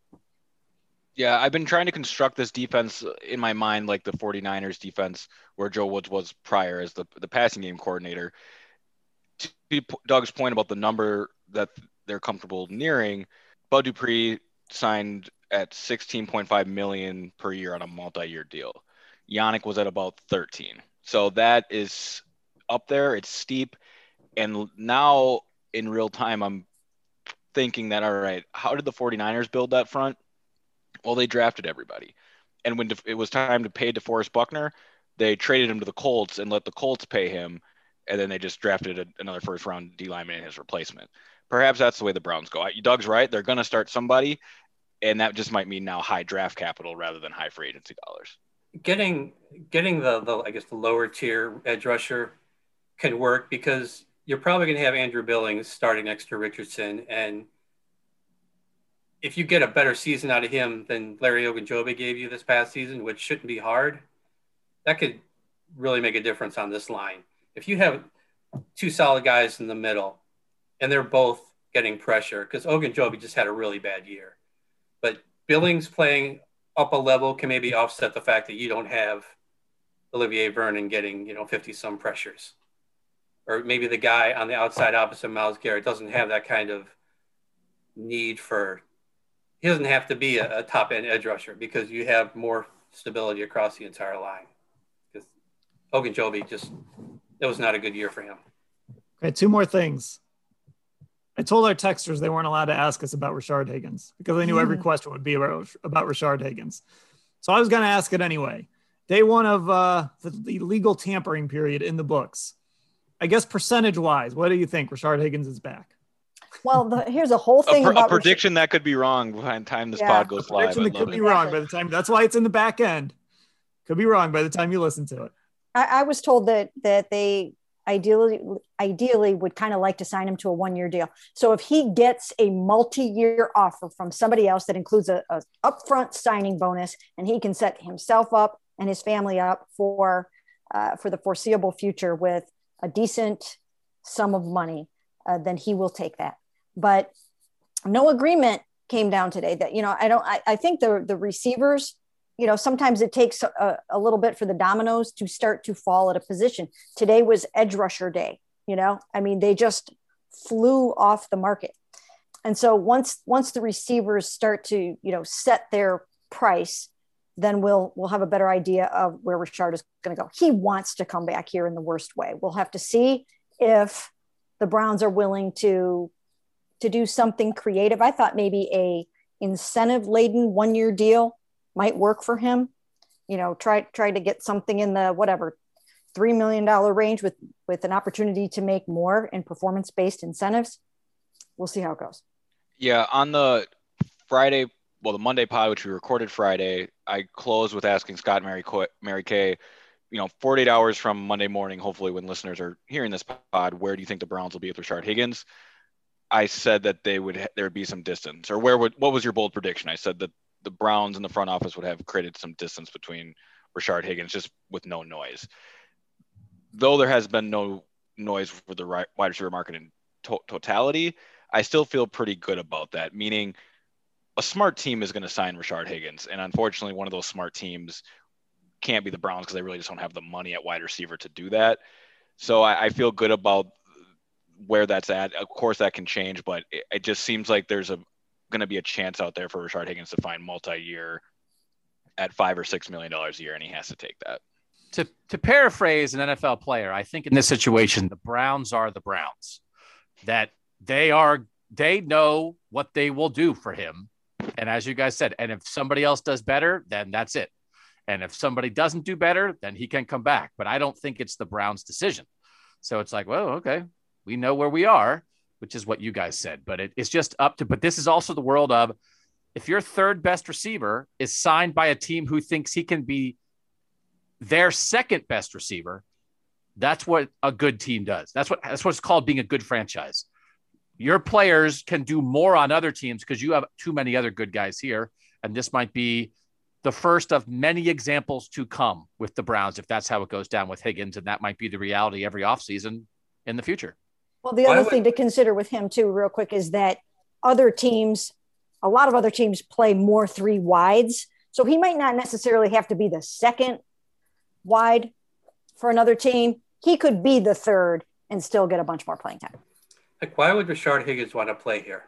Yeah, I've been trying to construct this defense in my mind like the 49ers defense where Joe Woods was prior as the, the passing game coordinator. To Doug's point about the number that they're comfortable nearing, Bud Dupree signed at 16.5 million per year on a multi-year deal. Yannick was at about 13. So that is up there. It's steep. And now in real time, I'm thinking that, all right, how did the 49ers build that front? Well, they drafted everybody. And when it was time to pay DeForest Buckner, they traded him to the Colts and let the Colts pay him. And then they just drafted a, another first round D lineman in his replacement. Perhaps that's the way the Browns go. Doug's right. They're going to start somebody and that just might mean now high draft capital rather than high free agency dollars. Getting getting the, the I guess the lower tier edge rusher can work because you're probably going to have Andrew Billings starting next to Richardson, and if you get a better season out of him than Larry Ogunjobi gave you this past season, which shouldn't be hard, that could really make a difference on this line. If you have two solid guys in the middle, and they're both getting pressure, because Ogunjobi just had a really bad year Billings playing up a level can maybe offset the fact that you don't have Olivier Vernon getting, you know, 50 some pressures. Or maybe the guy on the outside opposite Myles Garrett doesn't have that kind of need for, he doesn't have to be a, a top end edge rusher because you have more stability across the entire line. Because Ogunjobi just, it was not a good year for him. Okay, two more things. I told our texters they weren't allowed to ask us about Rashard Higgins because they knew every question would be about, about Rashard Higgins. So I was going to ask it anyway. Day one of uh, the, the legal tampering period in the books. I guess percentage wise, what do you think? Rashard Higgins is back. Well, the, here's a whole thing a, about a prediction that could be wrong by the time this yeah, pod goes live. Prediction that could it. be wrong by the time. That's why it's in the back end. Could be wrong by the time you listen to it. I, I was told that that they ideally ideally would kind of like to sign him to a one year deal. So if he gets a multi year offer from somebody else that includes a, a, upfront signing bonus, and he can set himself up and his family up for uh, for the foreseeable future with a decent sum of money, uh, then he will take that. But no agreement came down today that, you know, I don't, I, I think the, the receivers, you know, sometimes it takes a, a little bit for the dominoes to start to fall at a position. Today was edge rusher day, you know, I mean, they just flew off the market. And so once, once the receivers start to, you know, set their price, then we'll we'll have a better idea of where Richard is going to go. He wants to come back here in the worst way. We'll have to see if the Browns are willing to to do something creative. I thought maybe a incentive laden one year deal might work for him. You know, try try to get something in the whatever three million dollar range with with an opportunity to make more in performance based incentives. We'll see how it goes. Yeah, on the Friday well, the Monday pod, which we recorded Friday, I closed with asking Scott Mary, Mary Kay, you know, 48 hours from Monday morning, hopefully when listeners are hearing this pod, where do you think the Browns will be with Rashard Higgins? I said that they would there would be some distance, or where would what was your bold prediction? I said that the Browns in the front office would have created some distance between Rashard Higgins, just with no noise. Though there has been no noise for the wide receiver market in to- totality, I still feel pretty good about that. Meaning, a smart team is going to sign Rashard Higgins, and unfortunately, one of those smart teams can't be the Browns because they really just don't have the money at wide receiver to do that. So I, I feel good about where that's at. Of course, that can change, but it, it just seems like there's a going to be a chance out there for Rashard Higgins to find multi-year at five or six million dollars a year, and he has to take that. To to paraphrase an NFL player, I think in this situation, the Browns are the Browns. That they are they know what they will do for him and as you guys said, and if somebody else does better, then that's it. And if somebody doesn't do better, then he can come back. But I don't think it's the Browns' decision. So it's like, well, okay, we know where we are, which is what you guys said. But it, it's just up to, but this is also the world of if your third best receiver is signed by a team who thinks he can be their second best receiver, that's what a good team does. That's what that's what's called being a good franchise your players can do more on other teams because you have too many other good guys here. And this might be the first of many examples to come with the Browns if that's how it goes down with Higgins. And that might be the reality every offseason in the future. Well, the other would... thing to consider with him, too, real quick, is that other teams, a lot of other teams play more three wides. So he might not necessarily have to be the second wide for another team. He could be the third and still get a bunch more playing time. Like, why would Rashard Higgins want to play here?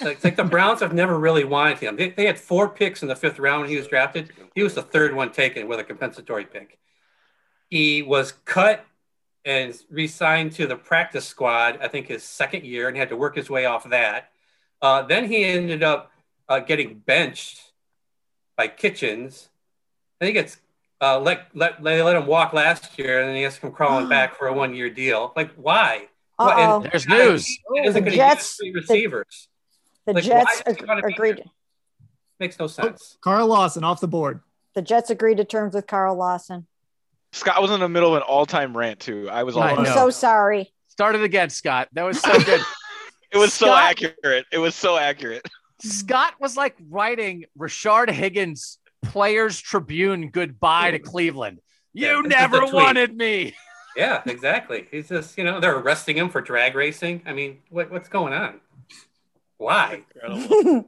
It's like the Browns have never really wanted him. They, they had four picks in the fifth round when he was drafted. He was the third one taken with a compensatory pick. He was cut and re-signed to the practice squad. I think his second year, and he had to work his way off that. Uh, then he ended up uh, getting benched by Kitchens. I think it's uh, let, let they let him walk last year, and then he has to come crawling back for a one-year deal. Like, why? Well, there's news. the Jets, receivers. The, the like, Jets ag- agreed. Makes no sense. Carl Lawson off the board. The Jets agreed to terms with Carl Lawson. Scott was in the middle of an all-time rant too. I was all. I'm so sorry. Started again, Scott. That was so good. it was Scott, so accurate. It was so accurate. Scott was like writing Rashard Higgins Players Tribune goodbye to Cleveland. You never wanted me. Yeah, exactly. He's just, you know, they're arresting him for drag racing. I mean, what, what's going on? Why? and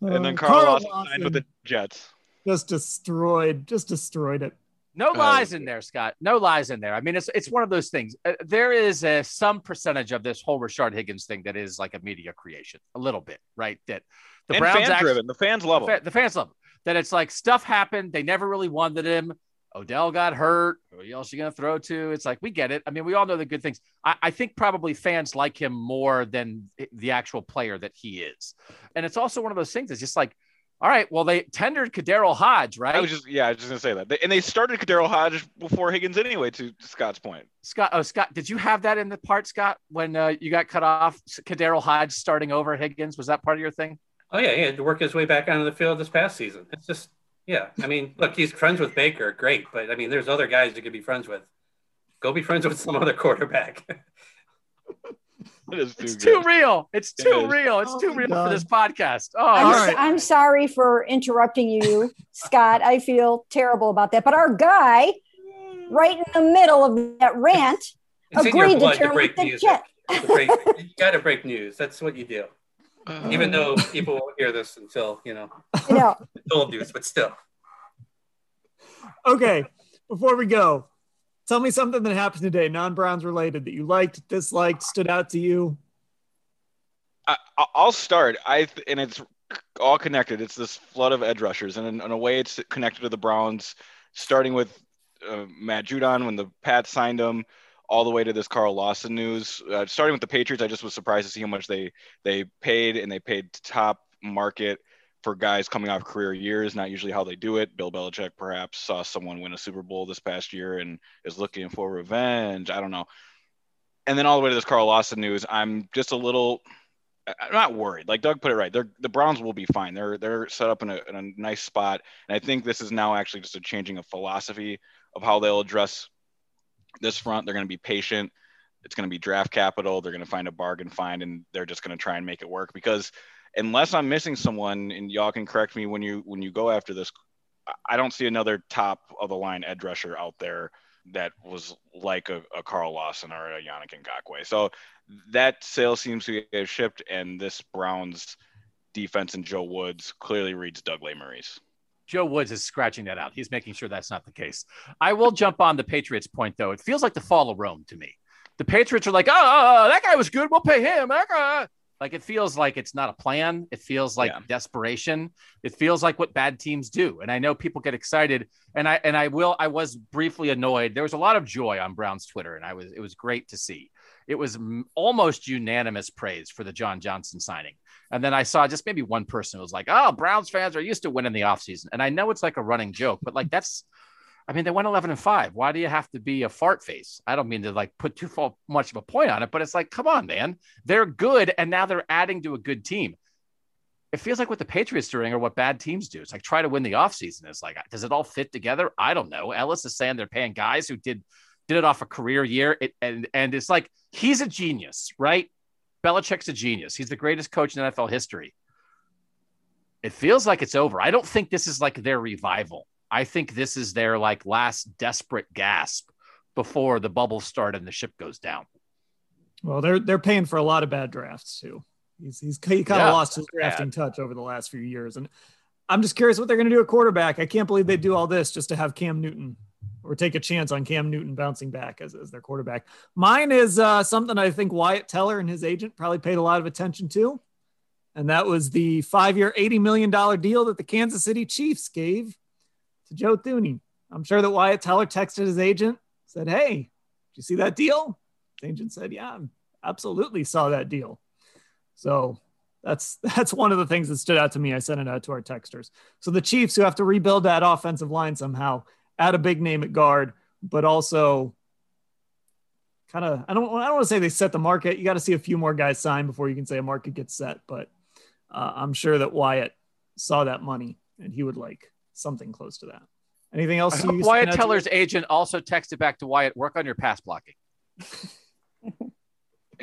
then uh, Carl, Carl Lawson signed with the Jets. Just destroyed, just destroyed it. No uh, lies in there, Scott. No lies in there. I mean, it's it's one of those things. Uh, there is a, some percentage of this whole Rashard Higgins thing that is like a media creation, a little bit, right? That the and Browns fan driven. The fans love him. The fans love him. That it's like stuff happened. They never really wanted him. Odell got hurt. Who else are you going to throw to? It's like, we get it. I mean, we all know the good things. I, I, think probably fans like him more than the actual player that he is. And it's also one of those things. It's just like, all right, well, they tendered KhaDarel Hodge, right? I was just, yeah, I was just going to say that. They, and they started KhaDarel Hodge before Higgins anyway, to Scott's point. Scott, oh, Scott, did you have that in the part, Scott, when uh, you got cut off? KhaDarel Hodge starting over Higgins? Was that part of your thing? Oh, yeah. He had to work his way back onto the field this past season. It's just, yeah, I mean, look, he's friends with Baker, great, but I mean, there's other guys you could be friends with. Go be friends with some other quarterback. Too it's good. too real. It's too oh it real. It's oh too real God. for this podcast. Oh, I'm, right. I'm sorry for interrupting you, Scott. I feel terrible about that. But our guy, right in the middle of that rant, It's in Agreed to blood to break the news. jet. Break, you got to break news. That's what you do. Even though people won't hear this until you know You know, it's old news, but still. okay, before we go, tell me something that happened today, non-Browns related, that you liked, disliked, stood out to you. I, I- I'll start. I and it's all connected. It's this flood of edge rushers, and in, in a way, it's connected to the Browns, starting with uh, Matt Judon when the Pats signed him, all the way to this Carl Lawson news. Uh, starting with the Patriots, I just was surprised to see how much they they paid, and they paid top market for guys coming off career years. Not usually how they do it. Bill Belichick perhaps saw someone win a Super Bowl this past year and is looking for revenge. I don't know. And then all the way to this Carl Lawson news, I'm just a little. I'm not worried. Like Doug put it right. They're, the Browns will be fine. They're they're set up in a, in a nice spot, and I think this is now actually just a changing of philosophy of how they'll address this front. They're going to be patient. It's going to be draft capital. They're going to find a bargain find, and they're just going to try and make it work. Because unless I'm missing someone, and y'all can correct me when you when you go after this, I- don't see another top of the line edge rusher out there that was like a, a Carl Lawson or a Yannick Ngakoue. So that sale seems to have shipped, and this Browns defense and Joe Woods clearly reads Doug Lesmerises. Joe Woods is scratching that out. He's making sure that's not the case. I will jump on the Patriots point though. It feels like the fall of Rome to me. The Patriots are like, oh, oh, oh that guy was good. We'll pay him. Like it feels like it's not a plan. It feels like Yeah. desperation. It feels like what bad teams do. And I know people get excited. And I and I will. I was briefly annoyed. There was a lot of joy on Brown's Twitter, and I was. It was great to see. It was m- almost unanimous praise for the John Johnson signing. And then I saw just maybe one person who was like, "Oh, Browns fans are used to winning the offseason. And I know it's like a running joke, but like that's. I mean, they went 11 and 5. Why do you have to be a fart face? I don't mean to like put too much of a point on it, but it's like, come on, man. They're good and now they're adding to a good team. It feels like what the Patriots doing or what bad teams do. It's like try to win the offseason. It's like, does it all fit together? I don't know. Ellis is saying they're paying guys who did did it off a career year. It, and and it's like he's a genius, right? Belichick's a genius. He's the greatest coach in NFL history. It feels like it's over. I don't think this is like their revival. I think this is their like last desperate gasp before the bubbles start and the ship goes down. Well, they're they're paying for a lot of bad drafts too. He's he's he kind of Yeah, lost his drafting touch over the last few years, and I'm just curious what they're going to do at quarterback. I can't believe they do all this just to have Cam Newton or take a chance on Cam Newton bouncing back as, as their quarterback. Mine is uh, something I think Wyatt Teller and his agent probably paid a lot of attention to, and that was the five-year, eighty million dollar deal that the Kansas City Chiefs gave to Joe Thuney. I'm sure that Wyatt Teller texted his agent, said, "Hey, did you see that deal?" The agent said, "Yeah, absolutely saw that deal." So that's that's one of the things that stood out to me. I sent it out to our texters. So the Chiefs, who have to rebuild that offensive line somehow, add a big name at guard, but also kind of I don't I don't want to say they set the market. You got to see a few more guys sign before you can say a market gets set. But uh, I'm sure that Wyatt saw that money and he would like something close to that. Anything else? Uh, you Wyatt stand out to Teller's agent also texted back to Wyatt, work on your pass blocking.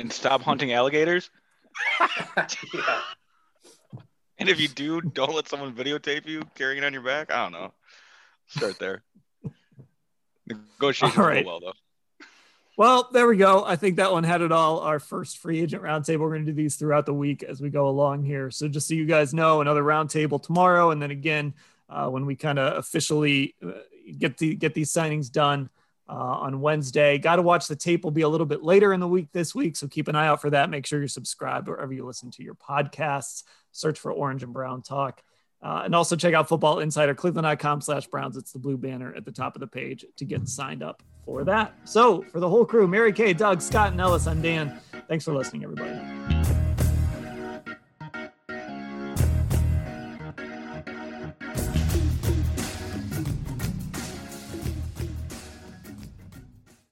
And stop hunting alligators. yeah. And if you do, don't let someone videotape you carrying it on your back. I don't know. Start there. Negotiations All go well though. Well, there we go. I think that one had it all. Our first free agent roundtable. We're going to do these throughout the week as we go along here. So just so you guys know, another roundtable tomorrow, and then again uh, when we kind of officially uh, get the get these signings done uh, on Wednesday. Got to watch the tape. Will be a little bit later in the week this week, so keep an eye out for that. Make sure you're subscribed wherever you listen to your podcasts. Search for Orange and Brown Talk. Uh, and also check out Football Insider, cleveland.com slash Browns. It's the blue banner at the top of the page to get signed up for that. So for the whole crew, Mary Kay, Doug, Scott, and Ellis, I'm Dan. Thanks for listening, everybody.